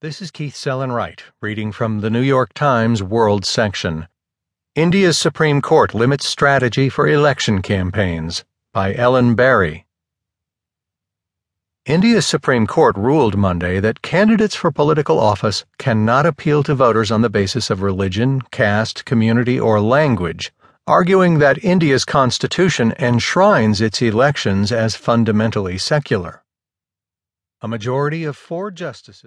This is Keith Sellon-Wright, reading from the New York Times World section. India's Supreme Court limits strategy for election campaigns by Ellen Barry. India's Supreme Court ruled Monday that candidates for political office cannot appeal to voters on the basis of religion, caste, community, or language, arguing that India's constitution enshrines its elections as fundamentally secular. A majority of four justices